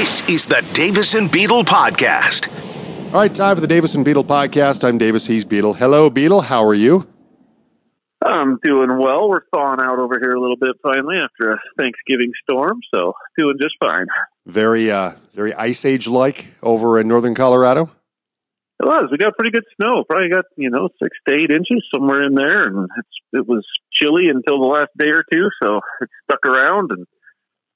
This is the Davis and Beetle podcast. All right, time for the Davis and Beetle podcast. I'm Davis. He's Beetle. Hello, Beetle. How are you? I'm doing well. We're thawing out over here a little bit finally after a Thanksgiving storm, so doing just fine. Very, uh, very ice age like over in northern Colorado. It was. We got pretty good snow. Probably got you know six to eight inches somewhere in there, and it's, it was chilly until the last day or two, so it stuck around, and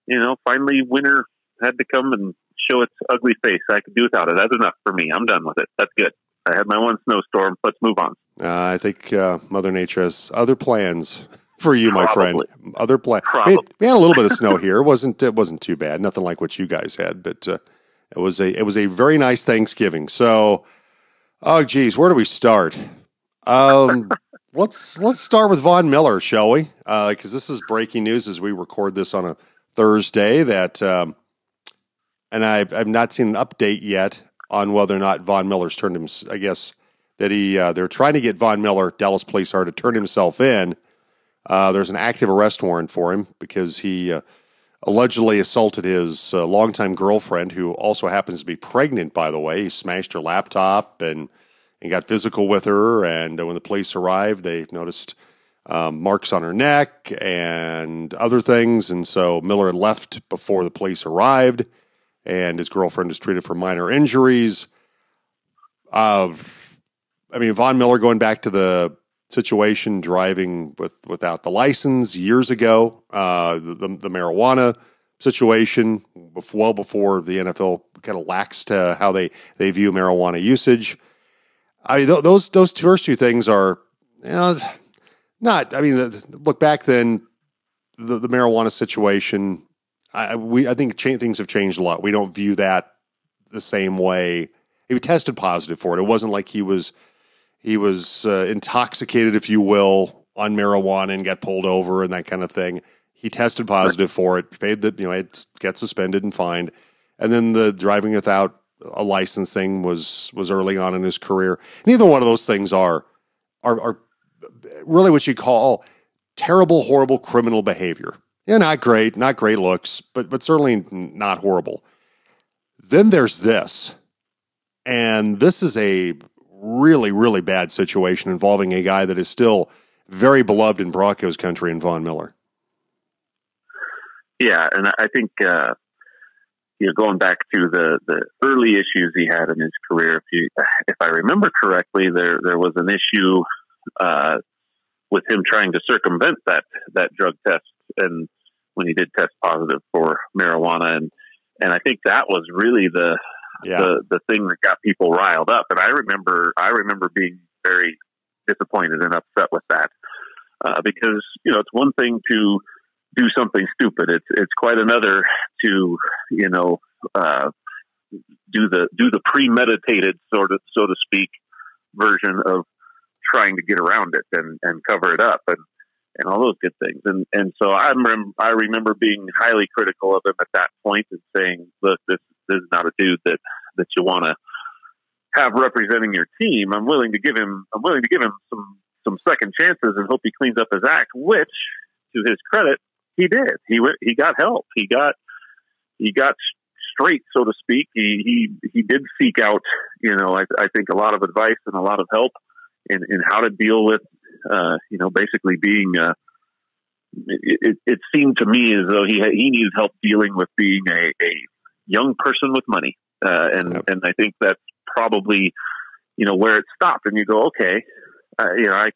you know finally winter had to come and show its ugly face. I could do without it. That's enough for me. I'm done with it. That's good. I had my one snowstorm. Let's move on. Uh, I think uh, Mother Nature has other plans for you, my Probably. friend. Other plans. We, we had a little bit of snow here. It wasn't It wasn't too bad. Nothing like what you guys had, but uh, it was a it was a very nice Thanksgiving. So, oh geez, where do we start? Um, let's let's start with Von Miller, shall we? Because this is breaking news as we record this on a Thursday. That um, and I've I've not seen an update yet on whether or not Von Miller's turned him. I guess that he uh, they're trying to get Von Miller, Dallas police are to turn himself in. Uh, there's an active arrest warrant for him because he uh, allegedly assaulted his uh, longtime girlfriend, who also happens to be pregnant. By the way, he smashed her laptop and and got physical with her. And uh, when the police arrived, they noticed um, marks on her neck and other things. And so Miller left before the police arrived, and his girlfriend is treated for minor injuries. Uh, I mean, Von Miller going back to the situation driving with without the license years ago, uh, the, the the marijuana situation well before the NFL kind of laxed to how they they view marijuana usage. I mean, th- those those first two things are, you know, not. I mean, the, look back then, the, the marijuana situation. I we I think cha- things have changed a lot. We don't view that the same way. He tested positive for it. It wasn't like he was he was uh, intoxicated, if you will, on marijuana and got pulled over and that kind of thing. He tested positive for it, paid the you know, it got suspended and fined, and then the driving without a license thing was was early on in his career. Neither one of those things are are, are really what you call terrible, horrible criminal behavior. Yeah, not great, not great looks, but but certainly not horrible. Then there's this, and this is a really, really bad situation involving a guy that is still very beloved in Broncos country and Von Miller. Yeah, and I think uh, you know going back to the the early issues he had in his career. If you, if I remember correctly, there there was an issue uh, with him trying to circumvent that that drug test, and when he did test positive for marijuana, and and I think that was really the Yeah, the the thing that got people riled up. And I remember I remember being very disappointed and upset with that uh, because you know it's one thing to do something stupid. It's it's quite another to you know uh, do the do the premeditated sort of so to speak version of trying to get around it and and cover it up and and all those good things. And and so I remember I remember being highly critical of him at that point and saying, look, this this is not a dude that that you want to have representing your team. I'm willing to give him I'm willing to give him some some second chances and hope he cleans up his act. Which, to his credit, he did. He went, he got help. He got he got straight, so to speak. He he he did seek out, you know, I, I think a lot of advice and a lot of help in in how to deal with, uh, you know, basically being. Uh, it, it, it seemed to me as though he he needed help dealing with being a, a young person with money, uh, and Yep. and I think that's probably you know where it stopped. And you go, okay, uh, you know, I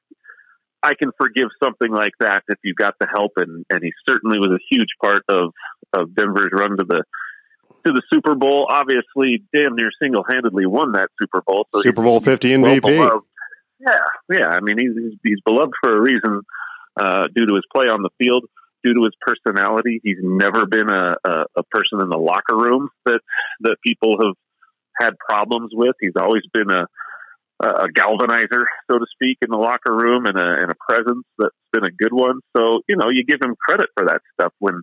I can forgive something like that if you got the help, and and he certainly was a huge part of of Denver's run to the to the Super Bowl. Obviously, damn near single handedly won that Super Bowl. So Super Bowl 50 well MVP. beloved. Yeah, yeah. I mean, he's he's, beloved for a reason uh, due to his play on the field, due to his personality. He's never been a, a, a person in the locker room that that people have had problems with. He's always been a a galvanizer, so to speak, in the locker room and a, and a presence that's been a good one. So you know, you give him credit for that stuff when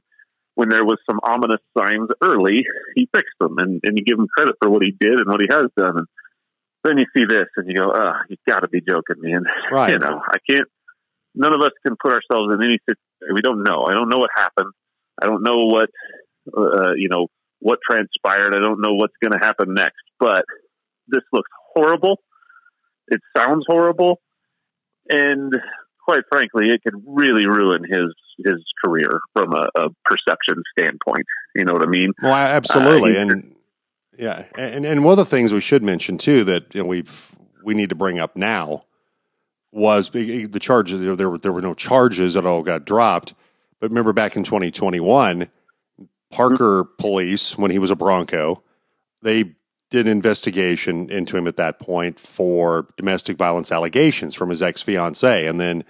when there was some ominous signs early, he fixed them, and, and you give him credit for what he did and what he has done. And then you see this, and you go, "Ah, you got to be joking man!" Right. you know, I can't. None of us can put ourselves in any situation. We don't know. I don't know what happened. I don't know what uh, you know what transpired. I don't know what's going to happen next, but this looks horrible. It sounds horrible, and quite frankly, it could really ruin his his career from a, a perception standpoint. You know what I mean? Well, absolutely, uh, and yeah, and and one of the things we should mention too that you know, we've we need to bring up now was the charges. There were there were no charges that all got dropped, but remember back in 2021, Parker police when he was a Bronco, they did an investigation into him at that point for domestic violence allegations from his ex fiancee, and then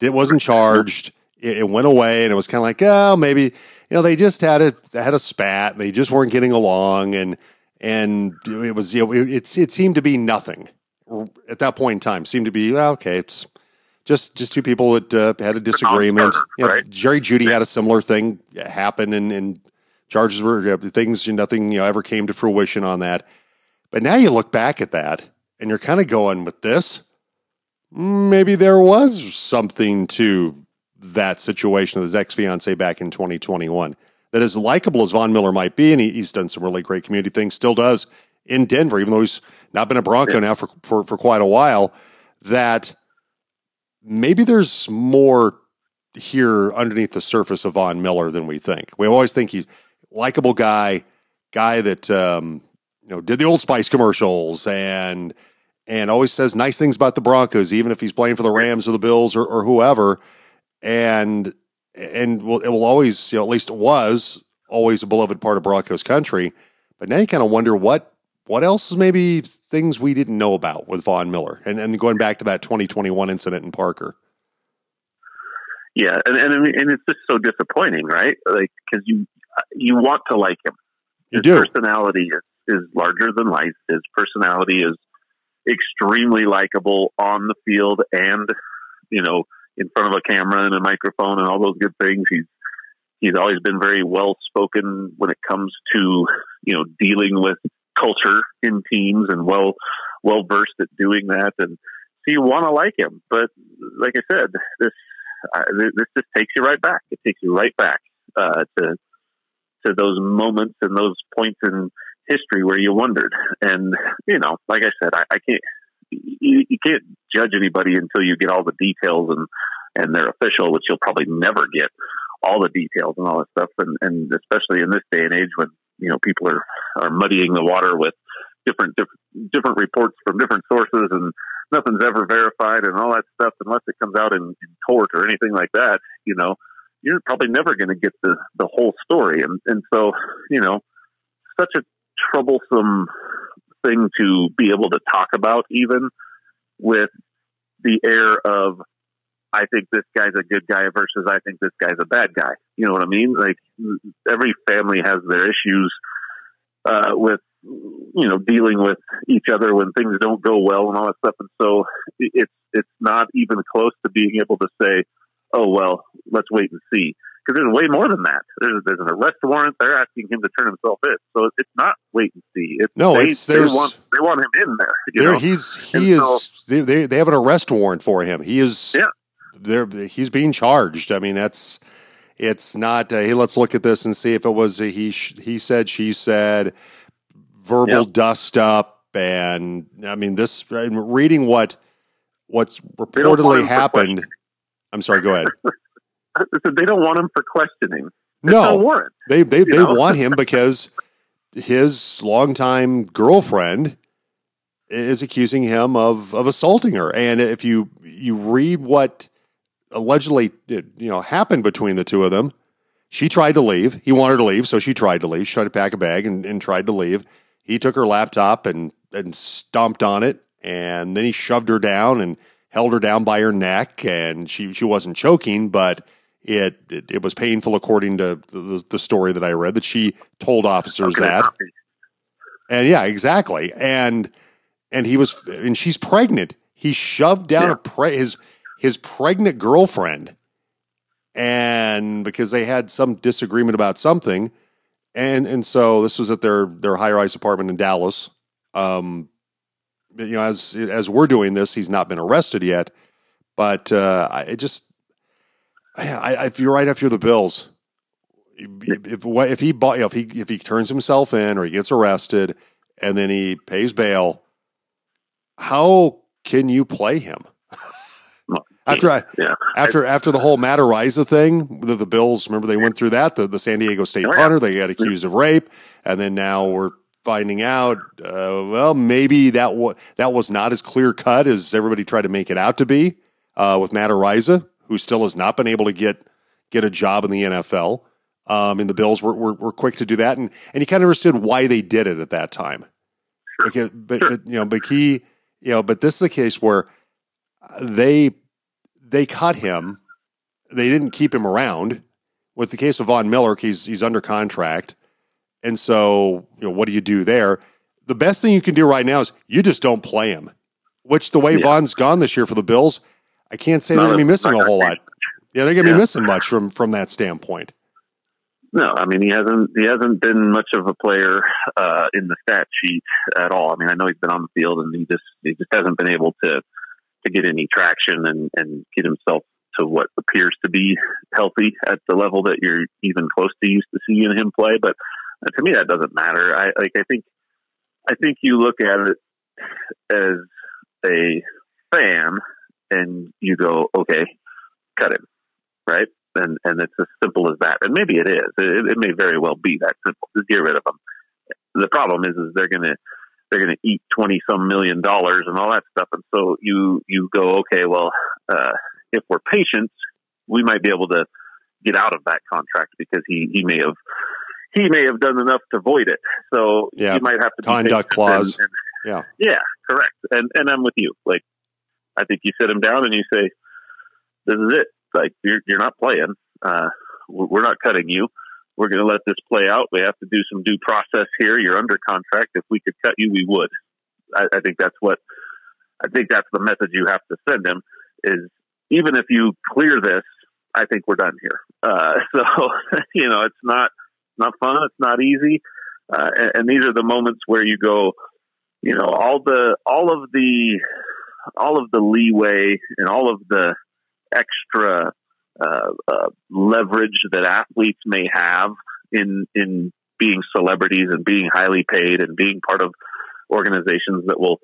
it wasn't charged. It, it went away, and it was kind of like, oh, maybe you know they just had a had a spat, they just weren't getting along, and and it was you know it, it seemed to be nothing at that point in time. Seemed to be well, okay, it's just just two people that uh, had a disagreement. You know, right? Jerry Jeudy had a similar thing happen, and, and charges were things. Nothing you know ever came to fruition on that. But now you look back at that, and you're kind of going with this. Maybe there was something to that situation of his ex fiance back in 2021. That as likable as Von Miller might be, and he, he's done some really great community things, still does in Denver, even though he's not been a Bronco yeah. now for, for, for quite a while, that maybe there's more here underneath the surface of Von Miller than we think. We always think he's likable guy, guy that um, you know did the Old Spice commercials and and always says nice things about the Broncos, even if he's playing for the Rams or the Bills or, or whoever. And and will, it will always, you know, at least it was always a beloved part of Broncos country. But now you kind of wonder what what else is maybe things we didn't know about with Von Miller, and and going back to that 2021 incident in Parker. Yeah, and and, and it's just so disappointing, right? Like because you you want to like him. His you do. personality is, is larger than life. His personality is extremely likable on the field and you know in front of a camera and a microphone and all those good things. He's he's always been very well spoken when it comes to you know dealing with culture in teams and well well versed at doing that. And so you want to like him. But like i said this uh, this just takes you right back. It takes you right back uh, to to those moments and those points in history where you wondered. And you know like i said i, I can't you, you can't judge anybody until you get all the details and and they're official which you'll probably never get all the details and all that stuff. And and especially in this day and age when you know people are are muddying the water with different different, different reports from different sources and nothing's ever verified and all that stuff unless it comes out in, in court or anything like that you know you're probably never going to get the the whole story. And and so you know such a troublesome thing to be able to talk about even with the air of I think this guy's a good guy versus I think this guy's a bad guy. You know what I mean? Like every family has their issues uh, with you know dealing with each other when things don't go well and all that stuff. And so it's it's not even close to being able to say, oh well, let's wait and see. Because there's way more than that. There's there's an arrest warrant. They're asking him to turn himself in. So it's not wait and see. It's, no, they, it's they want they want him in there. there he's he and is so, they they have an arrest warrant for him. He is yeah there he's being charged. I mean, that's it's not. Uh, hey, let's look at this and see if it was a he. He said, she said, verbal yep. dust up, and I mean, this reading what what's reportedly happened. I'm sorry. Go ahead. they don't want him for questioning. No, warrant. They they they want him because his longtime girlfriend is accusing him of of assaulting her. And if you you read what allegedly you know happened between the two of them. She tried to leave. He wanted to leave, so she tried to leave. She tried to pack a bag and, and tried to leave. He took her laptop and and stomped on it, and then he shoved her down and held her down by her neck, and she she wasn't choking, but it it, it was painful according to the, the, story that I read that she told officers okay. that. And yeah, exactly. And and he was and she's pregnant. He shoved down yeah. a pre- his his pregnant girlfriend and because they had some disagreement about something and and so this was at their their high rise apartment in Dallas um you know as as we're doing this he's not been arrested yet but uh I just I, if you're right after the Bills if if he if he if he turns himself in or he gets arrested and then he pays bail, how can you play him? after I, yeah. after after the whole Matt Araiza thing, the, the Bills remember they went through that the, the San Diego State oh, punter they got accused of rape, and then now we're finding out. Uh, well, maybe that was that was not as clear cut as everybody tried to make it out to be uh, with Matt Araiza, who still has not been able to get get a job in the NFL. Um, and the Bills were, were, were quick to do that, and and he kind of understood why they did it at that time. Sure. Because, but, sure. but you know, but he, you know, but this is the case where they they cut him. They didn't keep him around. With the case of Von Miller, he's he's under contract, and so you know what do you do there? The best thing you can do right now is you just don't play him. Which the way yeah. Von's gone this year for the Bills, I can't say no, they're going to be missing a whole lot. Yeah, they're going to yeah. be missing much from from that standpoint. No, I mean he hasn't he hasn't been much of a player uh, in the stat sheet at all. I mean I know he's been on the field and he just he just hasn't been able to to get any traction and and get himself to what appears to be healthy at the level that you're even close to used to seeing him play. But uh, to me that doesn't matter. I like I think I think you look at it as a fan and you go okay, cut him right and and it's as simple as that. And maybe it is. It, it may very well be that simple. Just get rid of them. The problem is, is they're gonna they're gonna eat twenty some million dollars and all that stuff. And so you you go, okay, well, uh, if we're patient, we might be able to get out of that contract because he he may have he may have done enough to void it. So yeah, you might have to conduct clause. And, and, yeah, yeah, correct. And and I'm with you. Like, I think you sit him down and you say, "This is it like you're you're not playing. Uh, we're not cutting you. We're going to let this play out. We have to do some due process here. You're under contract. If we could cut you, we would. I, I think that's what I think that's the message you have to send him. Is even if you clear this, I think we're done here. Uh, so you know, it's not not fun. It's not easy. Uh, and, and these are the moments where you go, you know, all the all of the all of the leeway and all of the extra uh, uh, leverage that athletes may have in in being celebrities and being highly paid and being part of organizations that will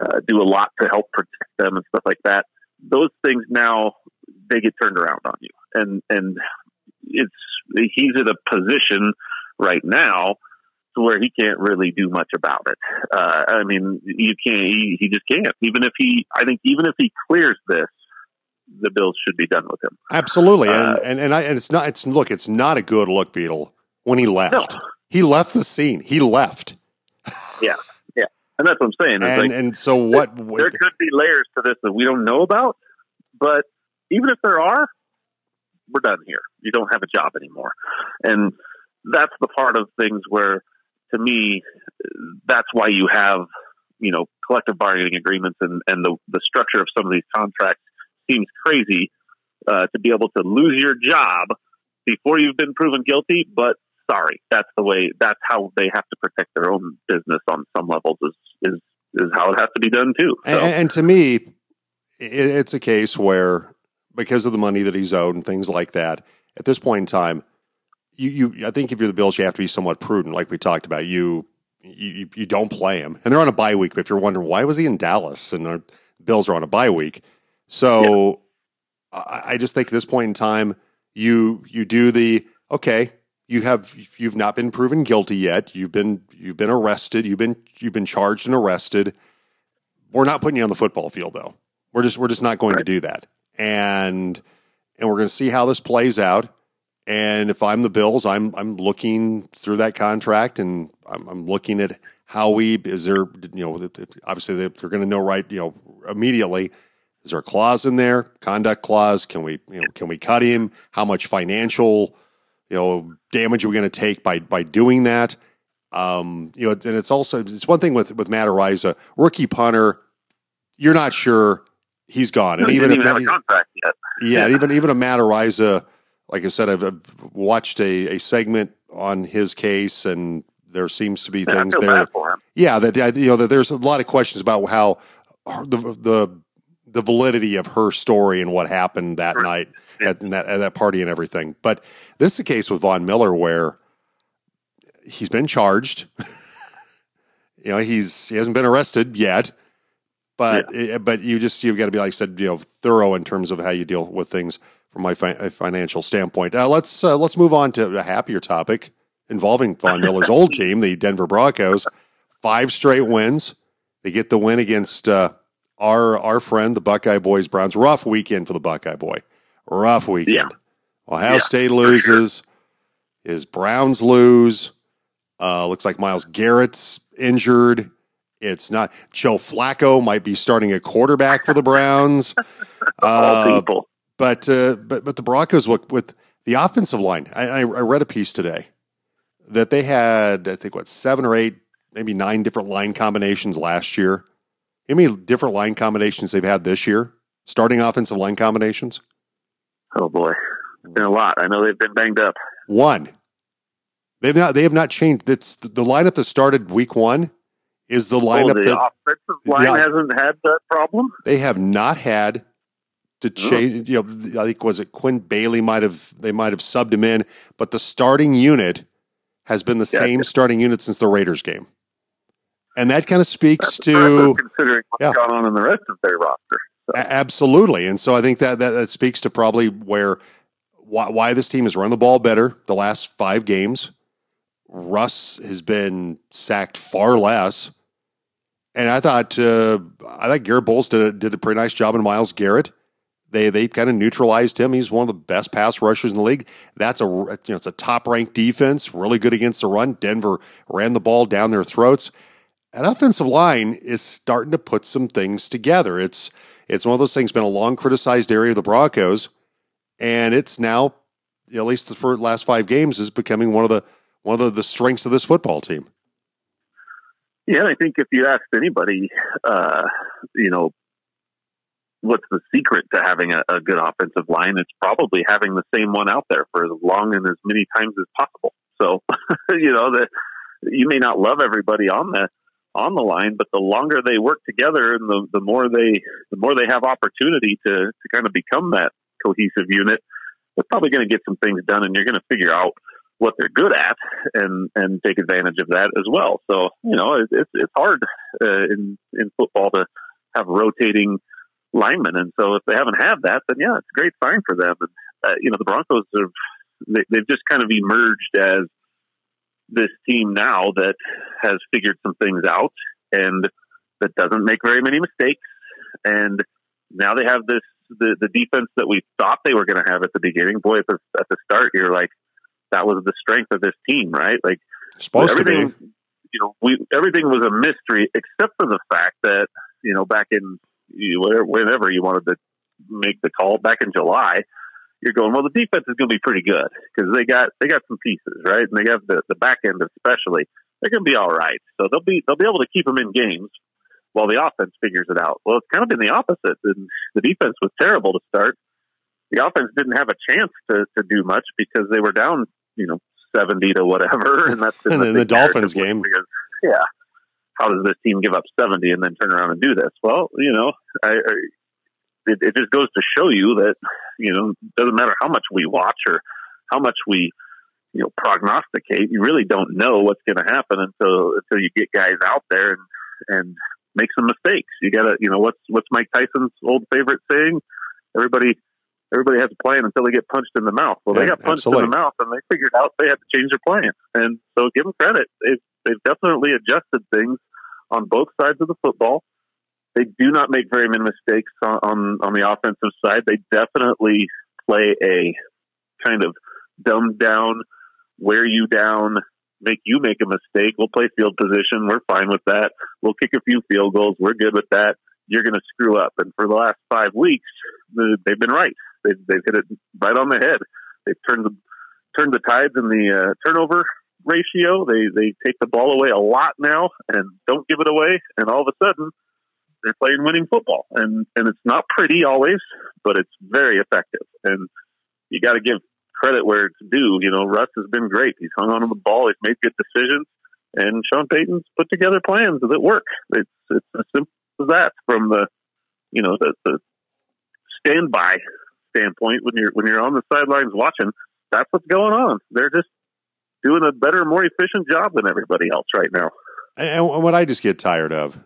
uh, do a lot to help protect them and stuff like that. Those things now they get turned around on you, and and it's he's in a position right now to where he can't really do much about it. Uh, I mean, you can't. He, he just can't. Even if he, I think, even if he clears this, the Bills should be done with him. Absolutely, uh, and and and, I, and it's not. It's look. It's not a good look, Beetle. When he left, no. he left the scene. He left. yeah, yeah, and that's what I'm saying. And, like, and so what? There, there could be layers to this that we don't know about, but even if there are, we're done here. You don't have a job anymore, and that's the part of things where, to me, that's why you have you know collective bargaining agreements and and the the structure of some of these contracts seems crazy uh, to be able to lose your job before you've been proven guilty. But sorry, that's the way. That's how they have to protect their own business on some levels. Is is is how it has to be done too. So. And, and, to me, it's a case where because of the money that he's owed and things like that, at this point in time, you, you I think if you're the Bills, you have to be somewhat prudent, like we talked about. You you, you don't play him, and they're on a bye week. But if you're wondering why was he in Dallas and the Bills are on a bye week, so yeah. I, I just think at this point in time, you you do the okay. You have you've not been proven guilty yet. You've been you've been arrested. You've been you've been charged and arrested. We're not putting you on the football field though. We're just we're just not going right. to do that. And and we're going to see how this plays out. And if I'm the Bills, I'm I'm looking through that contract and I'm, I'm looking at how we is there you know obviously they're going to know right you know immediately is there a clause in there? Conduct clause? Can we you know can we cut him? How much financial you know damage are we going to take by by doing that? Um, you know, and it's also it's one thing with with Matt Araiza, rookie punter. You're not sure he's gone, and no, even if even have a contract yet. Yeah, yeah, even even a Matt Araiza, like I said, I've, watched a, a segment on his case, and there seems to be yeah, things there. Yeah, that you know that there's a lot of questions about how the the the validity of her story and what happened that right. night at, that, at that party and everything. But this is the case with Von Miller where he's been charged. you know, he's he hasn't been arrested yet, but yeah. it, but you just you've got to be like I said, you know, thorough in terms of how you deal with things from my fi- financial standpoint. Uh, let's uh, let's move on to a happier topic involving Von Miller's old team, the Denver Broncos. Five straight wins. They get the win against uh, our our friend, the Buckeye Boys Browns. Rough weekend for the Buckeye Boy. Rough weekend. Yeah. Ohio yeah, State loses. Sure. His Browns lose. Uh, looks like Myles Garrett's injured. It's not Joe Flacco might be starting a quarterback for the Browns. uh, people. But uh, but but the Broncos look with the offensive line. I, I read a piece today that they had I think what seven or eight, maybe nine different line combinations last year. How many different line combinations they've had this year? Starting offensive line combinations. Oh boy, it's been a lot. I know they've been banged up. One. They've not. They have not changed. It's the lineup that started week one is the lineup oh, the that offensive line yeah, hasn't had that problem. They have not had to change. You know, I think was it Quinn Bailey might have they might have subbed him in, but the starting unit has been the yeah, same yeah. starting unit since the Raiders game, and that kind of speaks to considering what's yeah. gone on in the rest of their roster. So. A- absolutely, and so I think that, that that speaks to probably where why, why this team has run the ball better the last five games. Russ has been sacked far less. And I thought uh, I thought Garett Bolles did a, did a pretty nice job in Myles Garrett. They they kind of neutralized him. He's one of the best pass rushers in the league. That's a you know it's a top ranked defense, really good against the run. Denver ran the ball down their throats. An offensive line is starting to put some things together. It's it's one of those things been a long criticized area of the Broncos, and it's now at least the first last five games is becoming one of the one of the, the strengths of this football team. Yeah, I think if you asked anybody, uh, you know, what's the secret to having a, a, good offensive line? It's probably having the same one out there for as long and as many times as possible. So, you know, that you may not love everybody on the on the line, but the longer they work together and the, the more they the more they have opportunity to to kind of become that cohesive unit, they're probably going to get some things done, and you're going to figure out what they're good at and and take advantage of that as well. So you know it's it's hard uh, in in football to have rotating linemen, and so if they haven't had that, then yeah, it's a great sign for them. And uh, you know the Broncos have they, they've just kind of emerged as this team now that has figured some things out and that doesn't make very many mistakes. And now they have this the, the defense that we thought they were going to have at the beginning. Boy, at the, at the start, you're like, that was the strength of this team, right? Like supposed to be. You know, we everything was a mystery except for the fact that you know back in whatever, whenever you wanted to make the call back in July, you're going well. The defense is going to be pretty good because they got they got some pieces, right? And they have the the back end especially. They're going to be all right, so they'll be they'll be able to keep them in games while the offense figures it out. Well, it's kind of been the opposite. And the defense was terrible to start. The offense didn't have a chance to to do much because they were down you know, 70 to whatever. And that's in the, the Dolphins game. Yeah. How does this team give up 70 and then turn around and do this? Well, you know, I, I it, it just goes to show you that, you know, doesn't matter how much we watch or how much we, you know, prognosticate, you really don't know what's going to happen until, until you get guys out there and, and make some mistakes. You gotta, you know, what's, what's Mike Tyson's old favorite saying? Everybody, everybody has a plan until they get punched in the mouth. Well, they got punched absolutely. in the mouth and they figured out they had to change their plan. And so give them credit. They've, they've definitely adjusted things on both sides of the football. They do not make very many mistakes on, on, on the offensive side. They definitely play a kind of dumbed down, wear you down, make you make a mistake. We'll play field position. We're fine with that. We'll kick a few field goals. We're good with that. You're going to screw up. And for the last five weeks, they've been right. They've, they've hit it right on the head. They've turned the turned the tides in the uh, turnover ratio. They they take the ball away a lot now and don't give it away. And all of a sudden, they're playing winning football. And and it's not pretty always, but it's very effective. And you got to give credit where it's due. You know, Russ has been great. He's hung on to the ball. He's made good decisions. And Sean Payton's put together plans that work. It's it's as simple as that from the you know the, the standby standpoint when you're when you're on the sidelines watching, that's what's going on. They're just doing a better, more efficient job than everybody else right now. And what I just get tired of,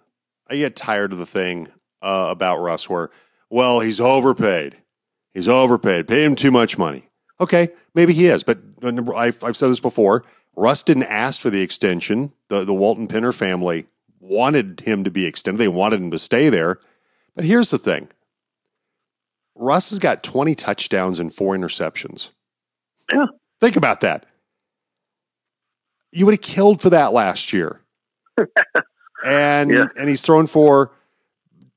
I get tired of the thing uh, about Russ where, well, he's overpaid. He's overpaid. Pay him too much money. Okay, maybe he is, but I've, I've said this before. Russ didn't ask for the extension. The the Walton Penner family wanted him to be extended. They wanted him to stay there. But here's the thing. Russ has got 20 touchdowns and four interceptions. Yeah. Think about that. You would have killed for that last year. and yeah. and he's thrown for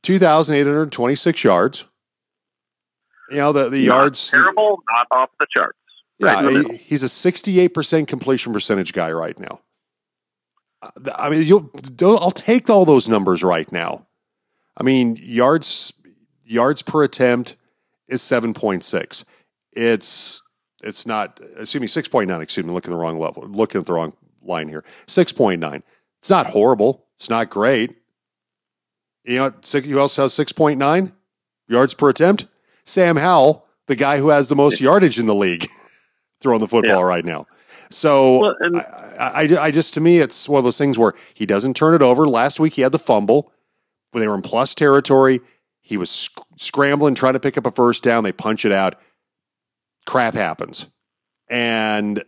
2,826 yards. You know, the, the not yards. Terrible, not off the charts. Yeah, right he's a 68% completion percentage guy right now. I mean, you'll, I'll take all those numbers right now. I mean, yards yards per attempt is 7.6. It's it's not excuse me 6.9 excuse me looking at the wrong level looking at the wrong line here. 6.9 it's not horrible. It's not great. You know who else has 6.9 yards per attempt? Sam howell the guy who has the most yardage in the league throwing the football yeah. right now. So well, and- I, I, I just to me it's one of those things where he doesn't turn it over. Last week he had the fumble. When they were in plus territory. He was scrambling trying to pick up a first down they punch it out crap happens. And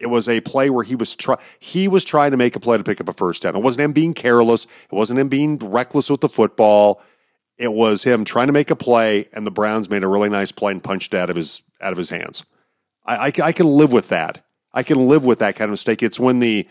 it was a play where he was try- he was trying to make a play to pick up a first down. It wasn't him being careless. It wasn't him being reckless with the football. It was him trying to make a play, and the Browns made a really nice play and punched it out of his out of his hands. I, I, I can live with that. I can live with that kind of mistake. It's when the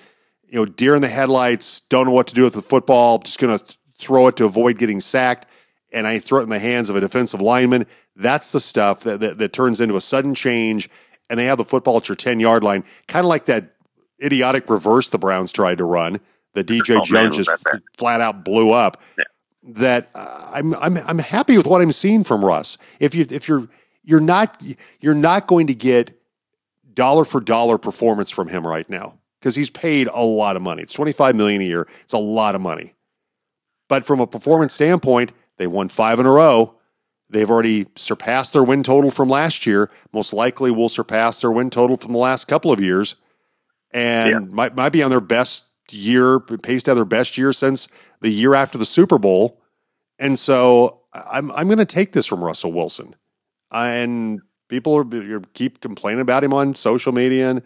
you know deer in the headlights don't know what to do with the football, just going to throw it to avoid getting sacked and I throw it in the hands of a defensive lineman. That's the stuff that, that, that turns into a sudden change, and they have the football at your 10 yard line, kind of like that idiotic reverse the Browns tried to run that DJ oh, Jones just flat out blew up. Yeah. That uh, I'm I'm I'm happy with what I'm seeing from Russ. If you if you're you're not you're not going to get dollar for dollar performance from him right now because he's paid a lot of money. It's 25 million a year. It's a lot of money. But from a performance standpoint, they won five in a row. They've already surpassed their win total from last year. Most likely will surpass their win total from the last couple of years. And yeah. might, might be on their best year, paced to have their best year since the year after the Super Bowl. And so I'm, I'm going to take this from Russell Wilson. And people are, keep complaining about him on social media and,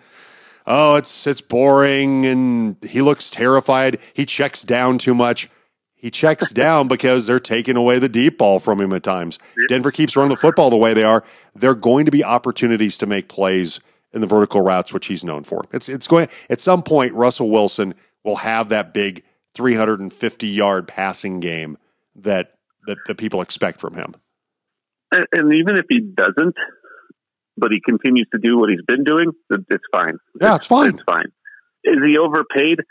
oh, it's, it's boring and he looks terrified. He checks down too much he checks down because they're taking away the deep ball from him at times. Denver keeps running the football the way they are. There are going to be opportunities to make plays in the vertical routes, which he's known for. It's it's going at some point. Russell Wilson will have that big 350 yard passing game that that, that people expect from him. And, and even if he doesn't, but he continues to do what he's been doing, it's fine. Yeah, it's, it's fine. It's fine. Is he overpaid?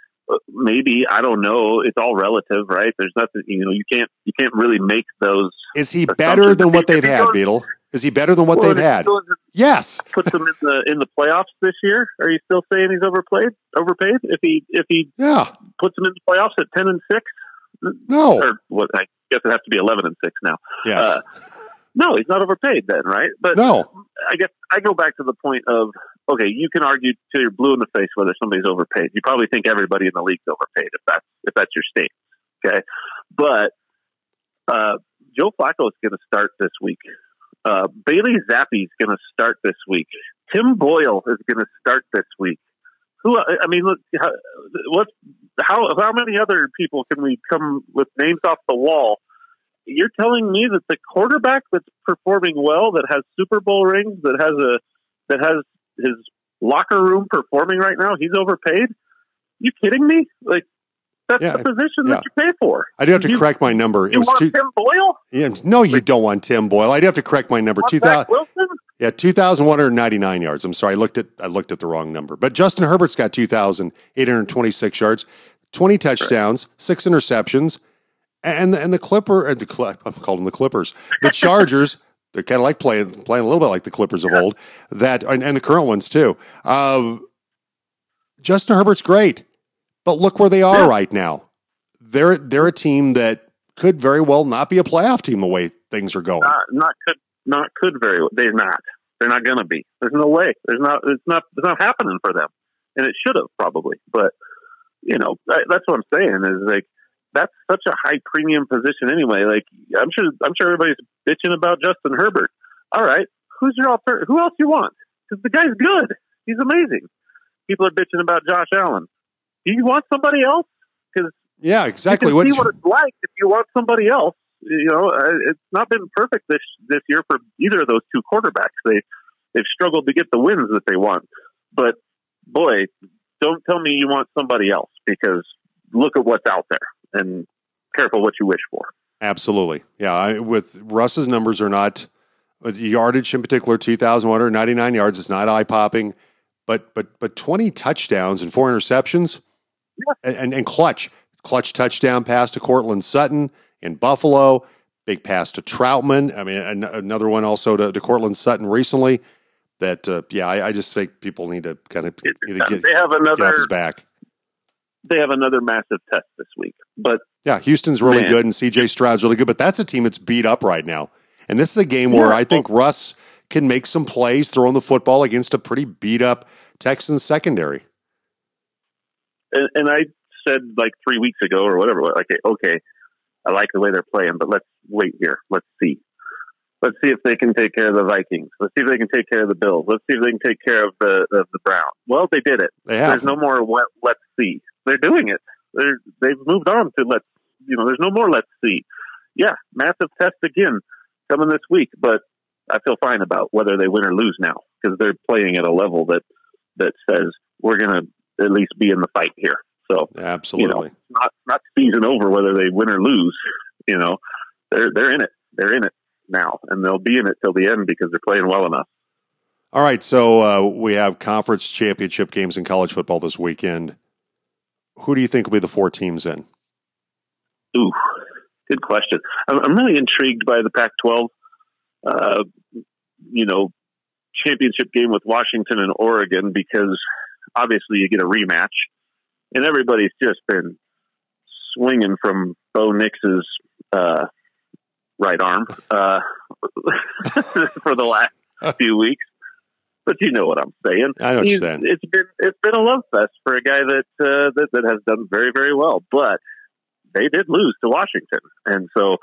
Maybe I don't know. It's all relative, right? There's nothing you know. You can't you can't really make those. Is he better than what they've had, Beetle? Is he better than what well, they've had? Yes. Puts them in the in the playoffs this year. Are you still saying he's overplayed? Overpaid? If he if he yeah puts them in the playoffs at ten and six. No. Or what? I guess it has to be eleven and six now. Yes. Uh, no, he's not overpaid then, right? But no. I guess I go back to the point of okay, you can argue till you're blue in the face whether somebody's overpaid. You probably think everybody in the league's overpaid if that's if that's your state. Okay, but uh, Joe Flacco is going to start this week. Uh, Bailey Zappe is going to start this week. Tim Boyle is going to start this week. Who? I mean, look, what? How? How many other people can we come with names off the wall? You're telling me that the quarterback that's performing well, that has Super Bowl rings, that has a that has his locker room performing right now, he's overpaid. You kidding me? Like that's yeah, the position yeah. that you pay for. I do have to you, correct my number. It was two, Tim Boyle. Yeah, no, you don't want Tim Boyle. I do have to correct my number. Two thousand. Yeah, two thousand one hundred ninety nine yards. I'm sorry, I looked at I looked at the wrong number. But Justin Herbert's got two thousand eight hundred twenty six yards, twenty touchdowns, right. six interceptions, and the, and the Clipper. And the, I'm calling them the Clippers. The Chargers. They're kind of like playing playing a little bit like the Clippers of old. That and, and the current ones too. Uh, Justin Herbert's great, but look where they are yeah. right now. They're they're a team that could very well not be a playoff team the way things are going. Not, not could not could very well. They're not. They're not going to be. There's no way. There's not. It's not. It's not happening for them, and it should have probably. But you know, that, that's what I'm saying is like that's such a high premium position anyway. Like I'm sure. I'm sure everybody's bitching about Justin Herbert. All right, who's your alternative? Who else you want? Because the guy's good. He's amazing. People are bitching about Josh Allen. Do you want somebody else? Because yeah, exactly. You can see what it's like if you want somebody else. You know, it's not been perfect this this year for either of those two quarterbacks. They they've struggled to get the wins that they want. But boy, don't tell me you want somebody else because look at what's out there and careful what you wish for. Absolutely, yeah. I, with Russ's numbers are not yardage in particular, two thousand one hundred ninety nine yards. It's not eye popping, but but but twenty touchdowns and four interceptions, yeah. and, and and clutch clutch touchdown pass to Courtland Sutton in Buffalo, big pass to Trautman. I mean, an- another one also to, to Courtland Sutton recently. That uh, yeah, I, I, just think people need to kind of get, they have another get off his back. They have another massive test this week, but yeah, Houston's really man. good and C.J. Stroud's really good, but that's a team that's beat up right now, and this is a game where yeah. I think Russ can make some plays throwing the football against a pretty beat up Texans secondary. And, and I said like three weeks ago or whatever, like, okay, I like the way they're playing, but let's wait here. Let's see. Let's see if they can take care of the Vikings. Let's see if they can take care of the Bills. Let's see if they can take care of the of the Browns. Well, they did it. They There's no more let, let's see. They're doing it. They're they've moved on to let's you know. There's no more let's see. Yeah, massive test again coming this week, but I feel fine about whether they win or lose now because they're playing at a level that that says we're going to at least be in the fight here. So absolutely, you know, not not season over whether they win or lose. You know, they're they're in it. They're in it now, and they'll be in it till the end because they're playing well enough. All right, so uh, we have conference championship games in college football this weekend. Who do you think will be the four teams in? Ooh, good question. I'm, I'm really intrigued by the Pac-12. Uh, you know, championship game with Washington and Oregon because obviously you get a rematch and everybody's just been swinging from Bo Nix's uh, right arm uh, for the last few weeks. But you know what I'm saying. I understand. It's been it's been a love fest for a guy that, uh, that that has done very very well, but they did lose to Washington, and so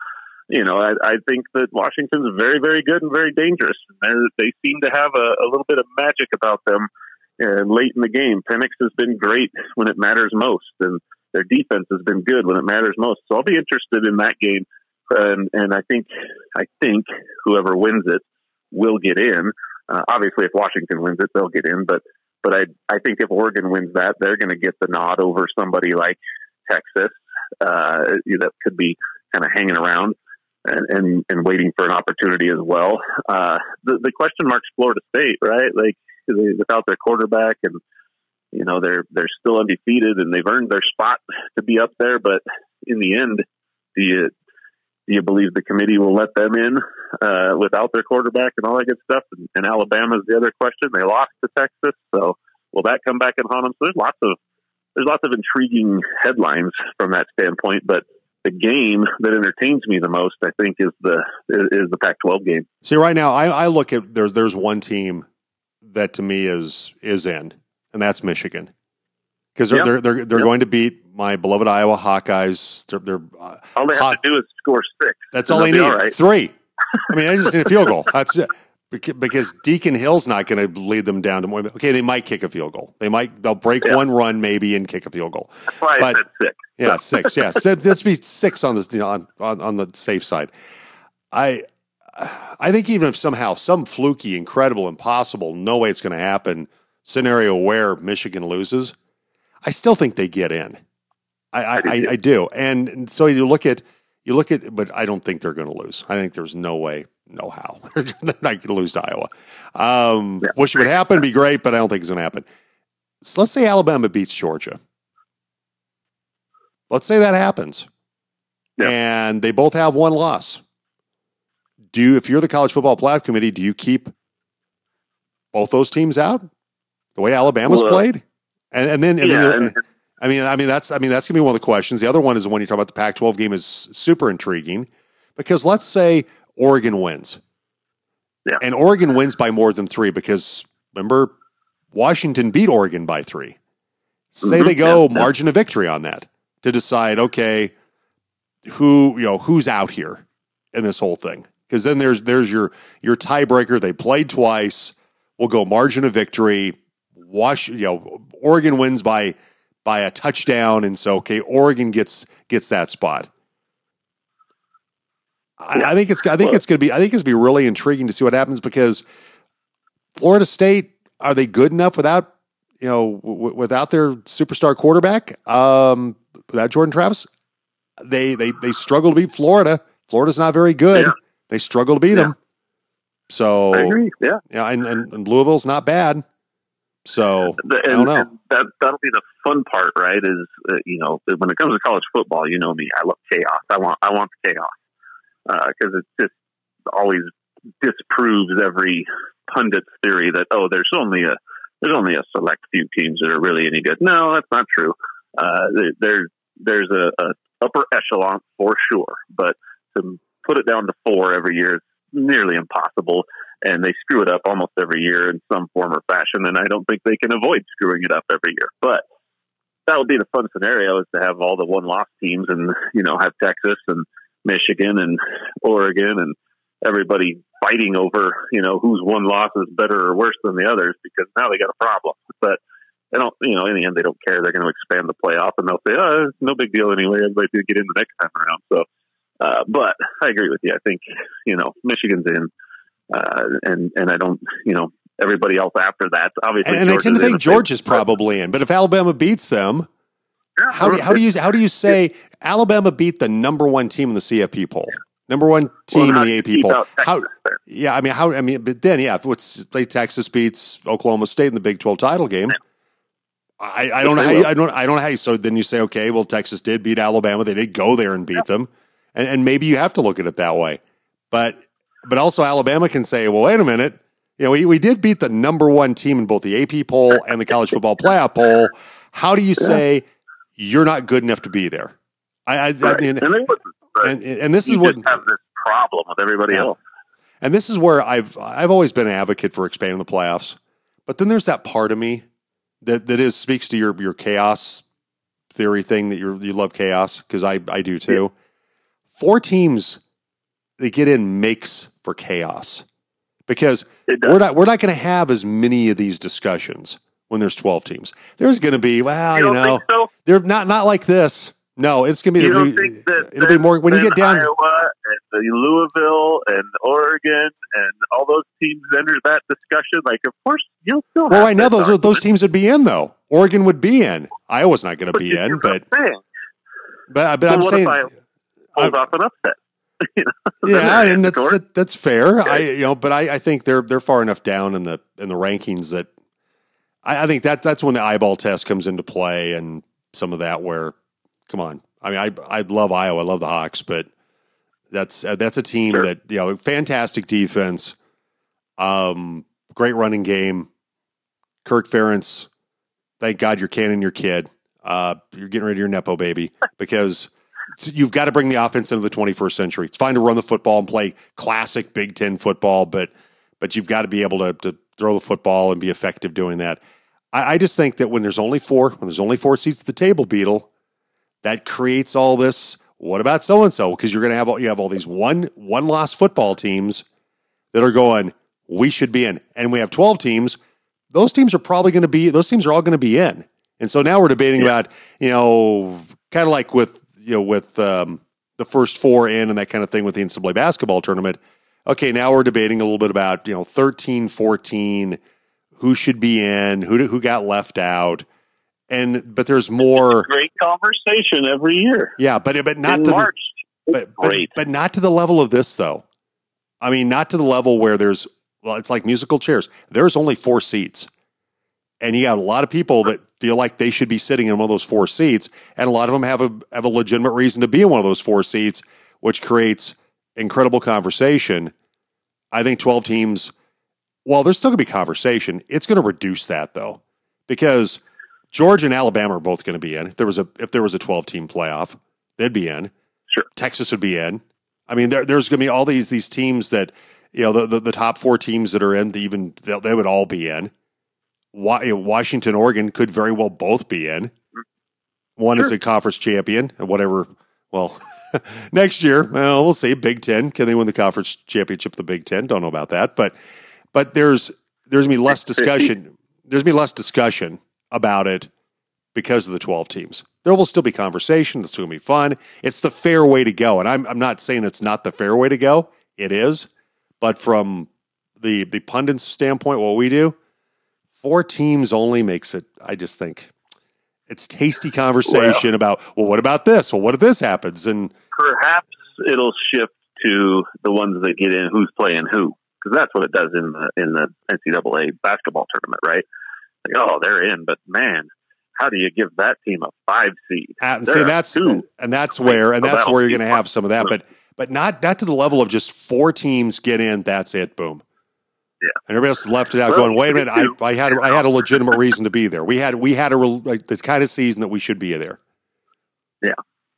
you know I, I think that Washington's very very good and very dangerous. They're, they seem to have a, a little bit of magic about them uh, late in the game. Penix has been great when it matters most, and their defense has been good when it matters most. So I'll be interested in that game, and and I think I think whoever wins it will get in. Uh, obviously, if Washington wins it, they'll get in. But but I I think if Oregon wins that, they're going to get the nod over somebody like Texas uh, that could be kind of hanging around. And, and, and waiting for an opportunity as well. Uh, the, the question marks Florida State, right? Like they, without their quarterback, and you know they're they're still undefeated and they've earned their spot to be up there. But in the end, do you do you believe the committee will let them in uh, without their quarterback and all that good stuff? And, and is the other question. They lost to Texas, so will that come back and haunt them? So there's lots of there's lots of intriguing headlines from that standpoint, but the game that entertains me the most, I think, is the is the Pac-12 game. See, right now, I, I look at there. There's one team that to me is is in, and that's Michigan, because they're, yep. they're they're they're, yep. going to beat my beloved Iowa Hawkeyes. They're, they're uh, all they have to do is score six. That's all they need. Right. Three. I mean, they just need a field goal. That's it. Because Deacon Hill's not going to lead them down to more. Okay, they might kick a field goal. They might they'll break yeah. one run maybe and kick a field goal. That's why but, six. Yeah, six. Yeah, so let's be six on the you know, on, on on the safe side. I I think even if somehow some fluky, incredible, impossible, no way it's going to happen scenario where Michigan loses, I still think they get in. I, I, I, I do. And so you look at you look at, but I don't think they're going to lose. I think there's no way, no how they're not going to lose to Iowa. Um, yeah. Wish it would happen, be great, but I don't think it's going to happen. So let's say Alabama beats Georgia. Let's say that happens, yeah. and they both have one loss do you, if you're the college football playoff committee, do you keep both those teams out the way Alabama's well, played? And, and, then, and, yeah, then and, I mean, I mean that's I mean that's gonna be one of the questions. The other one is the one you talk about. The Pac-12 game is super intriguing because let's say Oregon wins, Yeah. and Oregon wins by more than three because remember Washington beat Oregon by three. Say Mhm. they go yeah. margin of victory on that to decide okay who you know who's out here in this whole thing because then there's there's your your tiebreaker. They played twice. We'll go margin of victory. Wash you know Oregon wins by by a touchdown, and so okay, Oregon gets gets that spot. I, I think it's I think it's going to be I think it's going to be really intriguing to see what happens because Florida State are they good enough without you know w- without their superstar quarterback um, without Jordan Travis they they they struggle to beat Florida. Florida's not very good. Yeah. They struggle to beat Yeah. them. So I agree. Yeah. yeah, and, and, and Louisville's not bad. So The- I don't know. that that'll be the fun part, right? Is uh, you know when it comes to college football, you know me, I love chaos. I want I want the chaos because it just always disproves every pundit's theory that oh, there's only a there's only a select few teams that are really any good. No, that's not true. Uh, there- there's there's a, a upper echelon for sure, but to put it down to four every year is nearly impossible and they screw it up almost every year in some form or fashion. And I don't think they can avoid screwing it up every year. But that would be the fun scenario is to have all the one loss teams and, you know, have Texas and Michigan and Oregon and everybody fighting over, you know, whose one loss is better or worse than the others because now they got a problem. But they don't, you know, in the end, they don't care. They're going to expand the playoff and they'll say, oh, it's no big deal anyway. Everybody's going to get in the next time around. So, uh, but I agree with you. I think, you know, Michigan's in uh, and and I don't, you know, everybody else after that. Obviously, and, and I tend to think the same- Georgia is probably in. But if Alabama beats them, Yeah, how do, how do you how do you say Alabama beat the number one team in the CFP poll, number one team Well, in the AP poll? How? Yeah, I mean, how? I mean, but then, yeah, if it's like Texas beats Oklahoma State in the Big Twelve title game, I, I don't know how you. I don't I don't know how you. So then you say, okay, well, Texas did beat Alabama. They did go there and beat them, and and maybe you have to look at it that way. But but also Alabama can say, well, wait a minute, you know, we we did beat the number one team in both the AP poll and the college football playoff poll. How do you say you're not good enough to be there? I I, I mean, and. And and this is you what have this problem with everybody Yeah. else. and this is where I've I've always been an advocate for expanding the playoffs. But then there's that part of me that that is speaks to your your chaos theory thing that you you love chaos because I I do too. Four teams they get in makes for chaos because we're not we're not going to have as many of these discussions when there's 12 teams. There's going to be well, you you, know, so? they're not not like this. No, it's going to be You don't it'll be, think that it'll be more when you get down Iowa and the Louisville and Oregon and all those teams enter that discussion? Like, of course, you'll still. Well, have right now those argument, those teams would be in though. Oregon would be in. Iowa's not going to be in, you're but saying. but uh, but So I'm saying, I hold off an upset? You know, yeah, and that's that, that's fair. I you know, but I, I think they're they're far enough down in the in the rankings that I, I think that that's when the eyeball test comes into play and some of that where, come on, I mean, I I love Iowa, I love the Hawks, but that's uh, that's a team Sure. that you know, fantastic defense, um, great running game. Kirk Ferentz, thank God you're canning your kid. Uh, you're getting rid of your nepo baby because you've got to bring the offense into the 21st century. It's fine to run the football and play classic Big Ten football, but but you've got to be able to, to throw the football and be effective doing that. I, I just think that when there's only four, when there's only four seats at the table, Beetle, that creates all this. What about so and so? Because you're going to have all, you have all these one one loss football teams that are going. We should be in, and we have 12 teams. Those teams are probably going to be. Those teams are all going to be in. And so now we're debating about you know kind of like with you know with um, the first four in and that kind of thing with the NCAA basketball tournament. Okay, now we're debating a little bit about you know 13, 14, who should be in, who who got left out, and but there's more. Great conversation every year. Yeah, but but not in to the, March. but, but great. but not to the level of this though. I mean, not to the level where there's well, it's like musical chairs. There's only four seats, and you got a lot of people that feel like they should be sitting in one of those four seats, and a lot of them have a have a legitimate reason to be in one of those four seats, which creates incredible conversation. I think twelve teams. Well, there's still going to be conversation. It's going to reduce that though, because Georgia and Alabama are both going to be in. If there was a if there was a twelve team playoff, they'd be in. Sure. Texas would be in. I mean, there, there's going to be all these these teams that you know the, the, the top four teams that are in. The even they would all be in. Washington, Oregon could very well both be in. One sure. is a conference champion, and whatever. Well, next year, well, we'll see. Big Ten can they win the conference championship? The Big Ten don't know about that, but but there's there's gonna be less discussion. There's gonna be less discussion about it because of the 12 teams. There will still be conversation. It's going to be fun. It's the fair way to go. And I'm, I'm not saying it's not the fair way to go. It is. But from the, the pundits' standpoint, what we do, four teams only makes it, I just think, it's tasty conversation well, about, well, what about this? Well, what if this happens? And perhaps it'll shift to the ones that get in who's playing who. Because that's what it does in the in the NCAA basketball tournament, right? Like, oh, they're in, but man, how do you give that team a five seed? Uh, see, that's two. and that's where and that's where you're going to have some of that, but but not not to the level of just four teams get in. That's it. Boom. Yeah. And everybody else left it out, well, going, "Wait a minute! I, I had I had a legitimate reason to be there. We had we had a like the kind of season that we should be there." Yeah.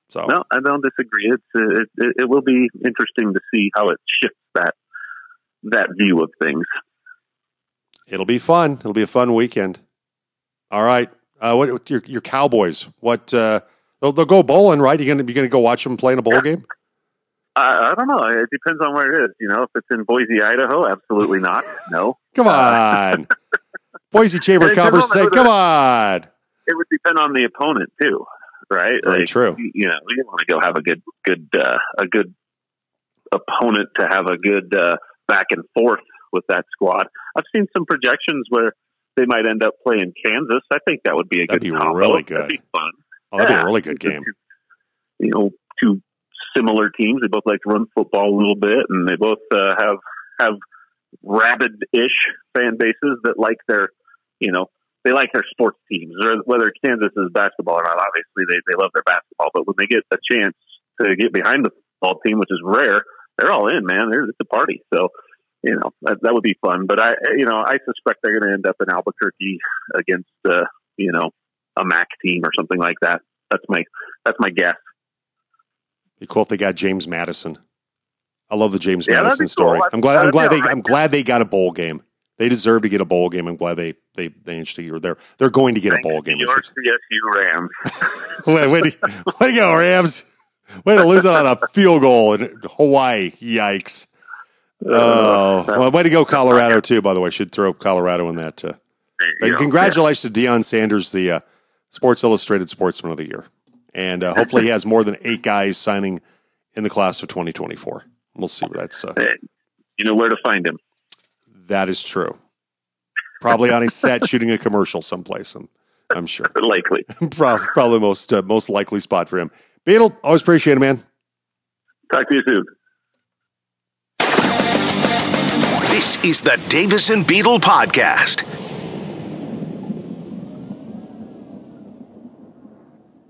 So no, I don't disagree. It's uh, it, it will be interesting to see how it shifts that that view of things. It'll be fun. It'll be a fun weekend. All right. Uh, what your your Cowboys? What uh, they'll, they'll go bowling, right? You gonna be gonna go watch them play in a bowl yeah. game? I, I don't know. It depends on where it is. You know, if it's in Boise, Idaho, absolutely not. No. come on, Boise Chamber of Commerce. Say, come on. It would depend on the opponent too, right? Very like, true. You know, we want to go have a good, good, uh, a good opponent to have a good uh, back and forth with that squad. I've seen some projections where they might end up playing Kansas. I think that would be a that'd good. Be combo. really good. That'd be fun. Oh, that'd yeah. be a really good game. You know, two similar teams. They both like to run football a little bit, and they both uh, have have rabid-ish fan bases that like their, you know, they like their sports teams. Whether Kansas is basketball or not, obviously they they love their basketball. But when they get a chance to get behind the football team, which is rare, they're all in. Man, They're, it's a party. So you know that, that would be fun. But I, you know, I suspect they're going to end up in Albuquerque against, uh, you know, a MAC team or something like that. That's my that's my guess. Be cool if they got James Madison. I love the James yeah, Madison story. Cool. I'm glad. I'm glad they. I'm glad they got a bowl game. They deserve to get a bowl game. I'm glad they they managed to. They're they're going to get Thanks a bowl game. Your CSU Rams. to, way to go, Rams! Way to lose it on a field goal in Hawaii. Yikes! Oh, well, way to go, Colorado too. By the way, should throw Colorado in that. Uh, congratulations yeah. to Deion Sanders, the uh, Sports Illustrated Sportsman of the Year, and uh, hopefully he has more than eight guys signing in the class of 2024. We'll see what that's. Uh, you know where to find him. That is true. Probably on a set shooting a commercial someplace. I'm, I'm sure. Likely. probably, probably most uh, most likely spot for him. Beetle, always appreciate it, man. Talk to you soon. This is the Davis and Beetle Podcast.